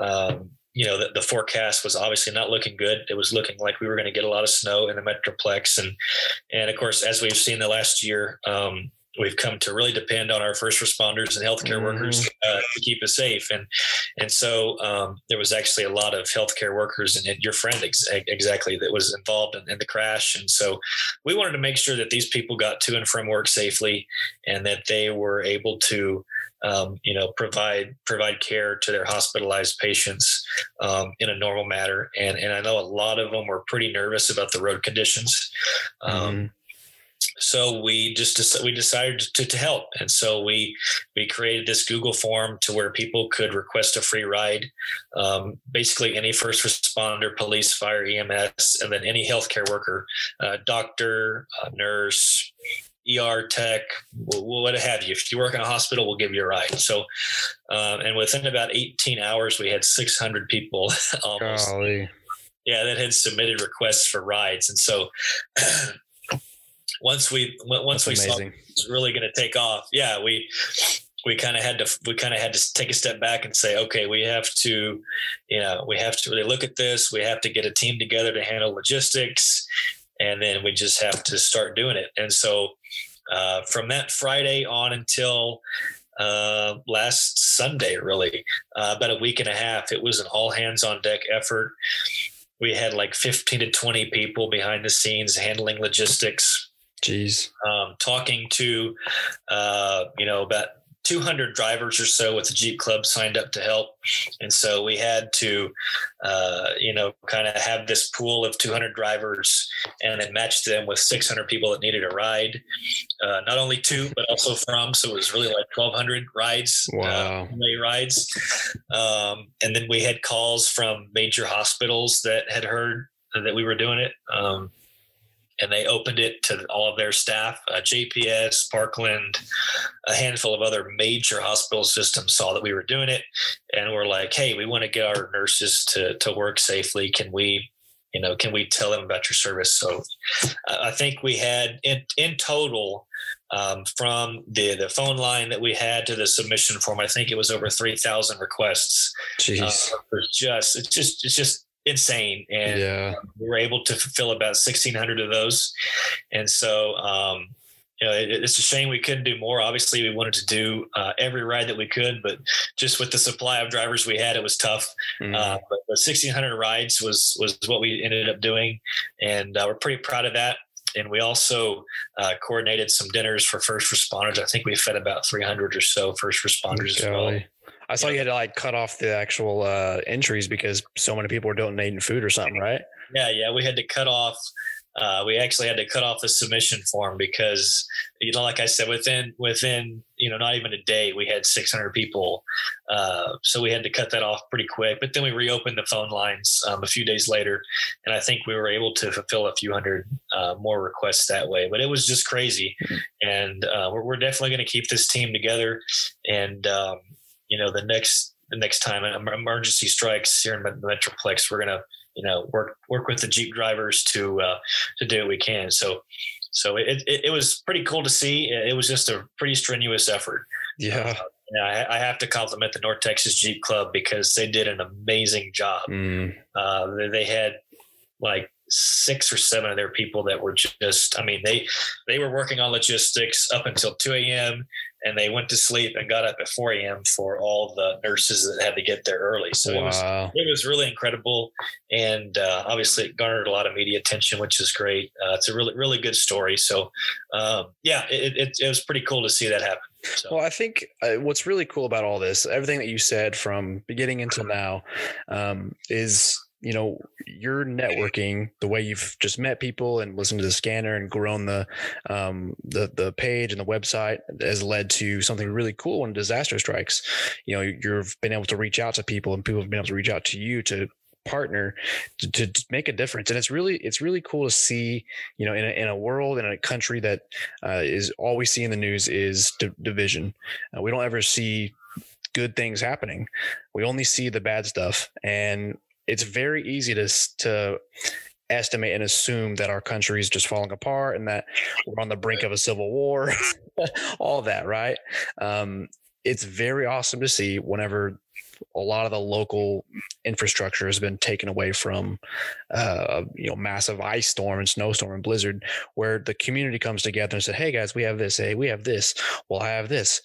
um, you know, the, the, forecast was obviously not looking good. It was looking like we were going to get a lot of snow in the Metroplex, and and of course, as we've seen the last year, um, we've come to really depend on our first responders and healthcare mm-hmm. workers uh, to keep us safe. And and so um, there was actually a lot of healthcare workers and, and your friend ex- exactly that was involved in, in, the crash. And so we wanted to make sure that these people got to and from work safely and that they were able to. Um, you know, provide provide care to their hospitalized patients um, in a normal manner, and and I know a lot of them were pretty nervous about the road conditions. Um, mm-hmm. so we just we decided to, to help. And so we we created this google form to where people could request a free ride. Um, basically any first responder police fire ems and then any healthcare worker uh, doctor uh, nurse ER tech, what have you. If you work in a hospital, we'll give you a ride. So, um, and within about 18 hours, we had 600 people almost. Golly. Yeah, that had submitted requests for rides. And so once we once That's we amazing. saw it's really going to take off, yeah, we we kind of had to we kind of had to take a step back and say, okay, we have to, you know, we have to really look at this. We have to get a team together to handle logistics, and then we just have to start doing it. And so, uh, from that Friday on until uh, last Sunday, really, uh, about a week and a half, it was an all hands on deck effort. We had like 15 to 20 people behind the scenes handling logistics Jeez. Um, talking to, uh, you know, about 200 drivers or so with the Jeep Club signed up to help. And so we had to, uh, you know, kind of have this pool of 200 drivers and then match them with 600 people that needed a ride, uh, not only to, but also from. So it was really like 1,200 rides, uh, wow. uh, rides. Um, and then we had calls from major hospitals that had heard that we were doing it. Um, and they opened it to all of their staff. Uh, JPS, Parkland, a handful of other major hospital systems saw that we were doing it, and we're like, "Hey, we want to get our nurses to to work safely. Can we?" You know, can we tell them about your service? So, I think we had in in total um, from the the phone line that we had to the submission form. I think it was over three thousand requests. Jeez, uh, just it's just it's just insane and yeah. we were able to fulfill about 1600 of those and so um, you know it, it's a shame we couldn't do more obviously we wanted to do uh, every ride that we could but just with the supply of drivers we had it was tough mm-hmm. uh, but the 1600 rides was was what we ended up doing and uh, we're pretty proud of that and we also uh, coordinated some dinners for first responders. I think we fed about 300 or so first responders as well. I saw you had to like cut off the actual uh, entries because so many people were donating food or something, right? Yeah, yeah. We had to cut off. Uh, we actually had to cut off the submission form because you know, like I said, within within you know not even a day, we had 600 people. Uh, so we had to cut that off pretty quick. But then we reopened the phone lines um, a few days later, and I think we were able to fulfill a few hundred uh, more requests that way. But it was just crazy, mm-hmm. and uh, we're, we're definitely going to keep this team together and. Um, you know the next the next time an emergency strikes here in the metroplex we're gonna you know work work with the jeep drivers to uh, to do what we can. So so it, it, it was pretty cool to see. It was just a pretty strenuous effort. Yeah. Uh, yeah, I, I, have to compliment the North Texas Jeep Club because they did an amazing job. Mm. Uh, they, they had like six or seven of their people that were just i mean they they were working on logistics up until 2 a.m and they went to sleep and got up at 4 a.m for all the nurses that had to get there early so wow. it was it was really incredible and uh, obviously it garnered a lot of media attention which is great uh, it's a really really good story so um, yeah it, it, it was pretty cool to see that happen So. Well, I think uh, what's really cool about all this, everything that you said from beginning until now, um, is you know your networking the way you've just met people and listened to the scanner and grown the um, the the page and the website has led to something really cool when disaster strikes. You know you've been able to reach out to people and people have been able to reach out to you to partner to, to, make a difference. And it's really it's really cool to see you know in a, in a world in a country that uh, is all we see in the news is d- division. Uh, we don't ever see good things happening. We only see the bad stuff. And it's very easy to to estimate and assume that our country is just falling apart and that we're on the brink of a civil war all that right? Um, it's very awesome to see whenever a lot of the local infrastructure has been taken away from uh, you know massive ice storm and snowstorm and blizzard where the community comes together and said hey guys we have this. Hey we have this. Well have this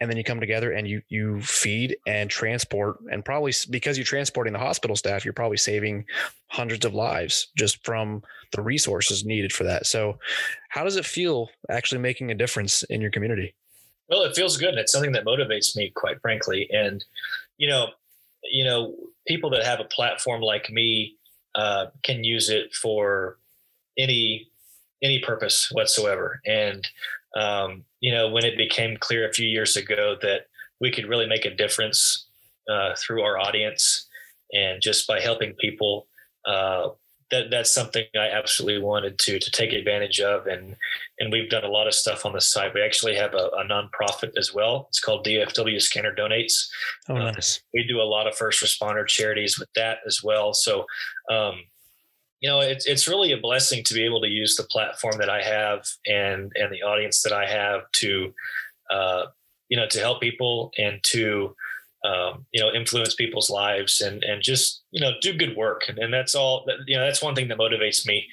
and then you come together and you you feed and transport and probably because you're transporting the hospital staff you're probably saving hundreds of lives just from the resources needed for that. So how does it feel actually making a difference in your community? Well it feels good and it's something that motivates me quite frankly. And you know you know people that have a platform like me uh, can use it for any any purpose whatsoever. And um, you know, when it became clear a few years ago that we could really make a difference uh, through our audience and just by helping people, uh, that that's something I absolutely wanted to to take advantage of, and and we've done a lot of stuff on the site. We actually have a, a nonprofit as well. It's called DFW Scanner Donates. Oh, nice. Uh, we do a lot of first responder charities with that as well. So, um, you know, it's it's really a blessing to be able to use the platform that I have and and the audience that I have to, uh, you know, to help people and to, um, you know, influence people's lives and and just you know do good work. And, and that's all. That, you know, that's one thing that motivates me,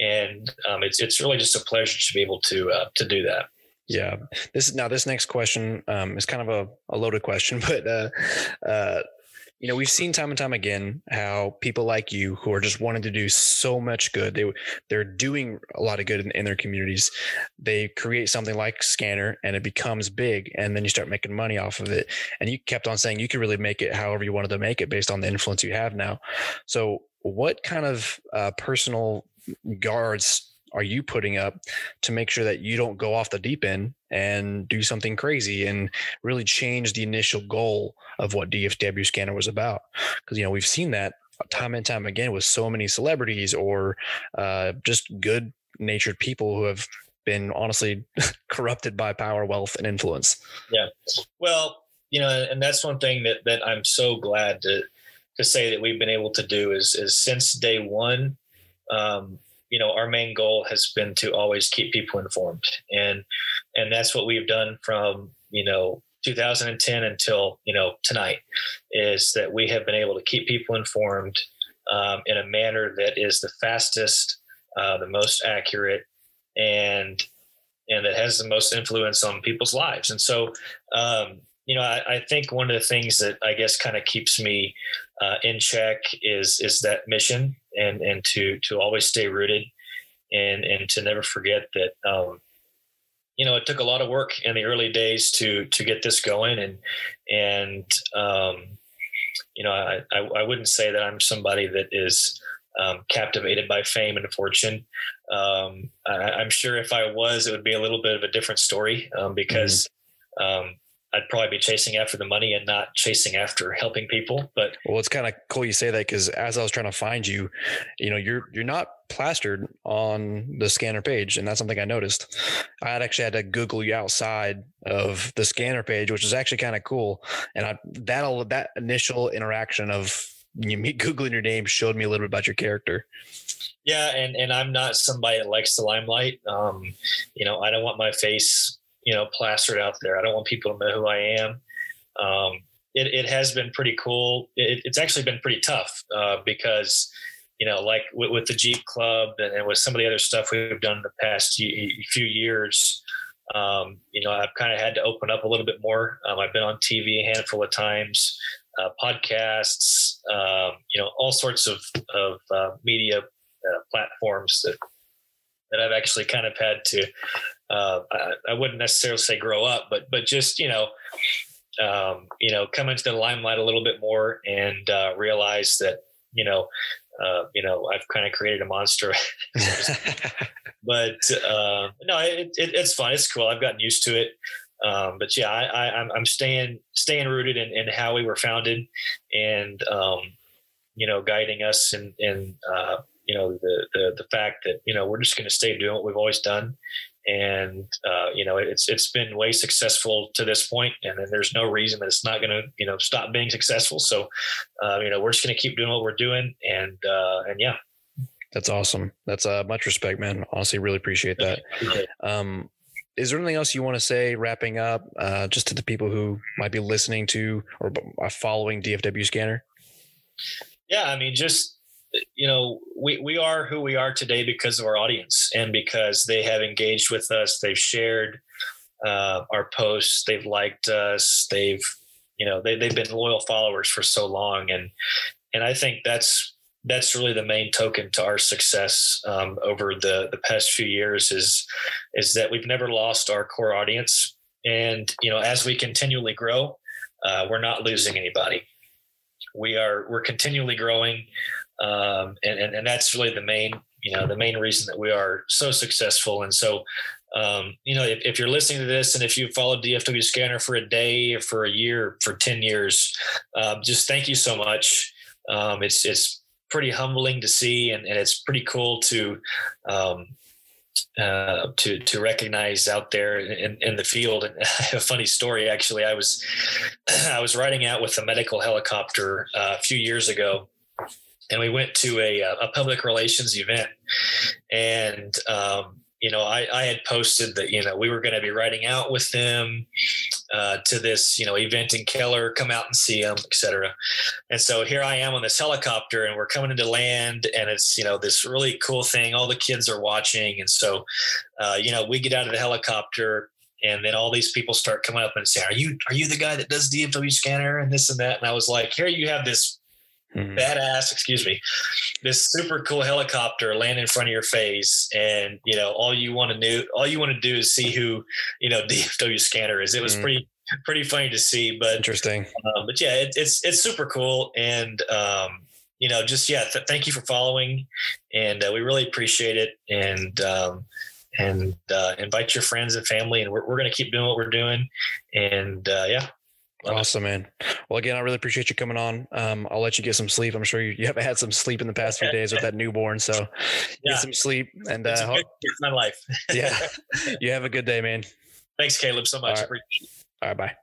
and um, it's it's really just a pleasure to be able to uh, to do that. Yeah. This now this next question um, is kind of a, a loaded question, but uh, uh, you know, we've seen time and time again how people like you who are just wanting to do so much good, they they're doing a lot of good in, in, their communities. They create something like Scanner and it becomes big, and then you start making money off of it. And you kept on saying you could really make it however you wanted to make it based on the influence you have now. So, what kind of uh, personal guards are you putting up to make sure that you don't go off the deep end and do something crazy and really change the initial goal of what DFW Scanner was about? Because you know we've seen that time and time again with so many celebrities or uh, just good natured people who have been honestly corrupted by power, wealth, and influence. Yeah, well, you know, and that's one thing that that I'm so glad to to say that we've been able to do is is since day one. Um, you know our main goal has been to always keep people informed. And and that's what we've done from you know 2010 until you know tonight is that we have been able to keep people informed um, in a manner that is the fastest uh, the most accurate and and that has the most influence on people's lives. And so um, you know I, I, think one of the things that i guess kind of keeps me uh, in check is is that mission and and to to always stay rooted and and to never forget that um, you know it took a lot of work in the early days to to get this going and and um, you know I, I, I wouldn't say that I'm somebody that is um, captivated by fame and fortune. Um, I, am sure if I was, it would be a little bit of a different story um, because mm-hmm. I'd probably be chasing after the money and not chasing after helping people. But well, it's kind of cool you say that because as I was trying to find you, you know, you're you're not plastered on the scanner page, and that's something I noticed. I had actually had to Google you outside of the scanner page, which is actually kind of cool. And I that that initial interaction of you me googling your name showed me a little bit about your character. Yeah, and and I'm not somebody that likes the limelight. Um, you know, I don't want my face you know, plastered out there. I don't want people to know who I am. Um, it, it has been pretty cool. It, it's actually been pretty tough uh, because, you know, like with, with the Jeep Club and, and, with some of the other stuff we've done in the past few years, um, you know, I've kind of had to open up a little bit more. Um, I've been on TV a handful of times, uh, podcasts, um, you know, all sorts of, of uh, media uh, platforms that that I've actually kind of had to uh, I, I, wouldn't necessarily say grow up, but but just you know, um, you know, come into the limelight a little bit more and uh, realize that you know, uh, you know, I've kind of created a monster. but uh, no, it, it, it's fun. It's cool. I've gotten used to it. Um, but yeah, I, I'm staying staying rooted in, in how we were founded, and um, you know, guiding us in in uh, you know the, the the fact that you know we're just going to stay doing what we've always done, and uh, you know it's it's been way successful to this point, and then there's no reason that it's not going to you know stop being successful. So uh, you know we're just going to keep doing what we're doing, and uh, and yeah. That's awesome. That's uh, much respect, man. Honestly, really appreciate that. Um, is there anything else you want to say wrapping up uh, just to the people who might be listening to or following dfw scanner yeah i mean just you know, we, we are who we are today because of our audience and because they have engaged with us. They've shared uh, our posts. They've liked us. They've, you know, they, they've been loyal followers for so long. And, and I think that's, that's really the main token to our success um, over the, the past few years is, is that we've never lost our core audience. And, you know, as we continually grow, uh, we're not losing anybody. We are, we're continually growing um, and, and and that's really the main you know the main reason that we are so successful and so um, you know if, if, you're listening to this and if you've followed dfw scanner for a day or for a year for 10 years um, just thank you so much um, it's it's pretty humbling to see and, and it's pretty cool to um, uh, to to recognize out there in, in the field. And a funny story. Actually, I was I was riding out with a medical helicopter uh, a few years ago, and we went to a, a public relations event. And um, you know I, I, had posted that you know we were going to be riding out with them uh, to this you know event in keller come out and see them etc and so here i am on this helicopter and we're coming into land and it's you know this really cool thing. All the kids are watching. And so uh, you know we get out of the helicopter and then all these people start coming up and saying are you are you the guy that does dfw scanner and this and that? And i was like here you have this mm-hmm. badass, excuse me, this super cool helicopter land in front of your face, and you know all you want to do, all you want to do is see who you know DFW scanner is. It was mm-hmm. pretty pretty funny to see, but interesting. Um, but yeah, it, it's it's super cool, and um, you know, just yeah, th- thank you for following, and uh, we really appreciate it, and. Um, and uh, invite your friends and family, and we're, we're going to keep doing what we're doing. And uh, yeah, awesome, man. Well, again, I really appreciate you coming on. Um, I'll let you get some sleep. I'm sure you, you haven't had some sleep in the past few days with that newborn, so yeah. get some sleep. And uh, my life. yeah, you have a good day, man. Thanks, Caleb, so much. All right, All right bye.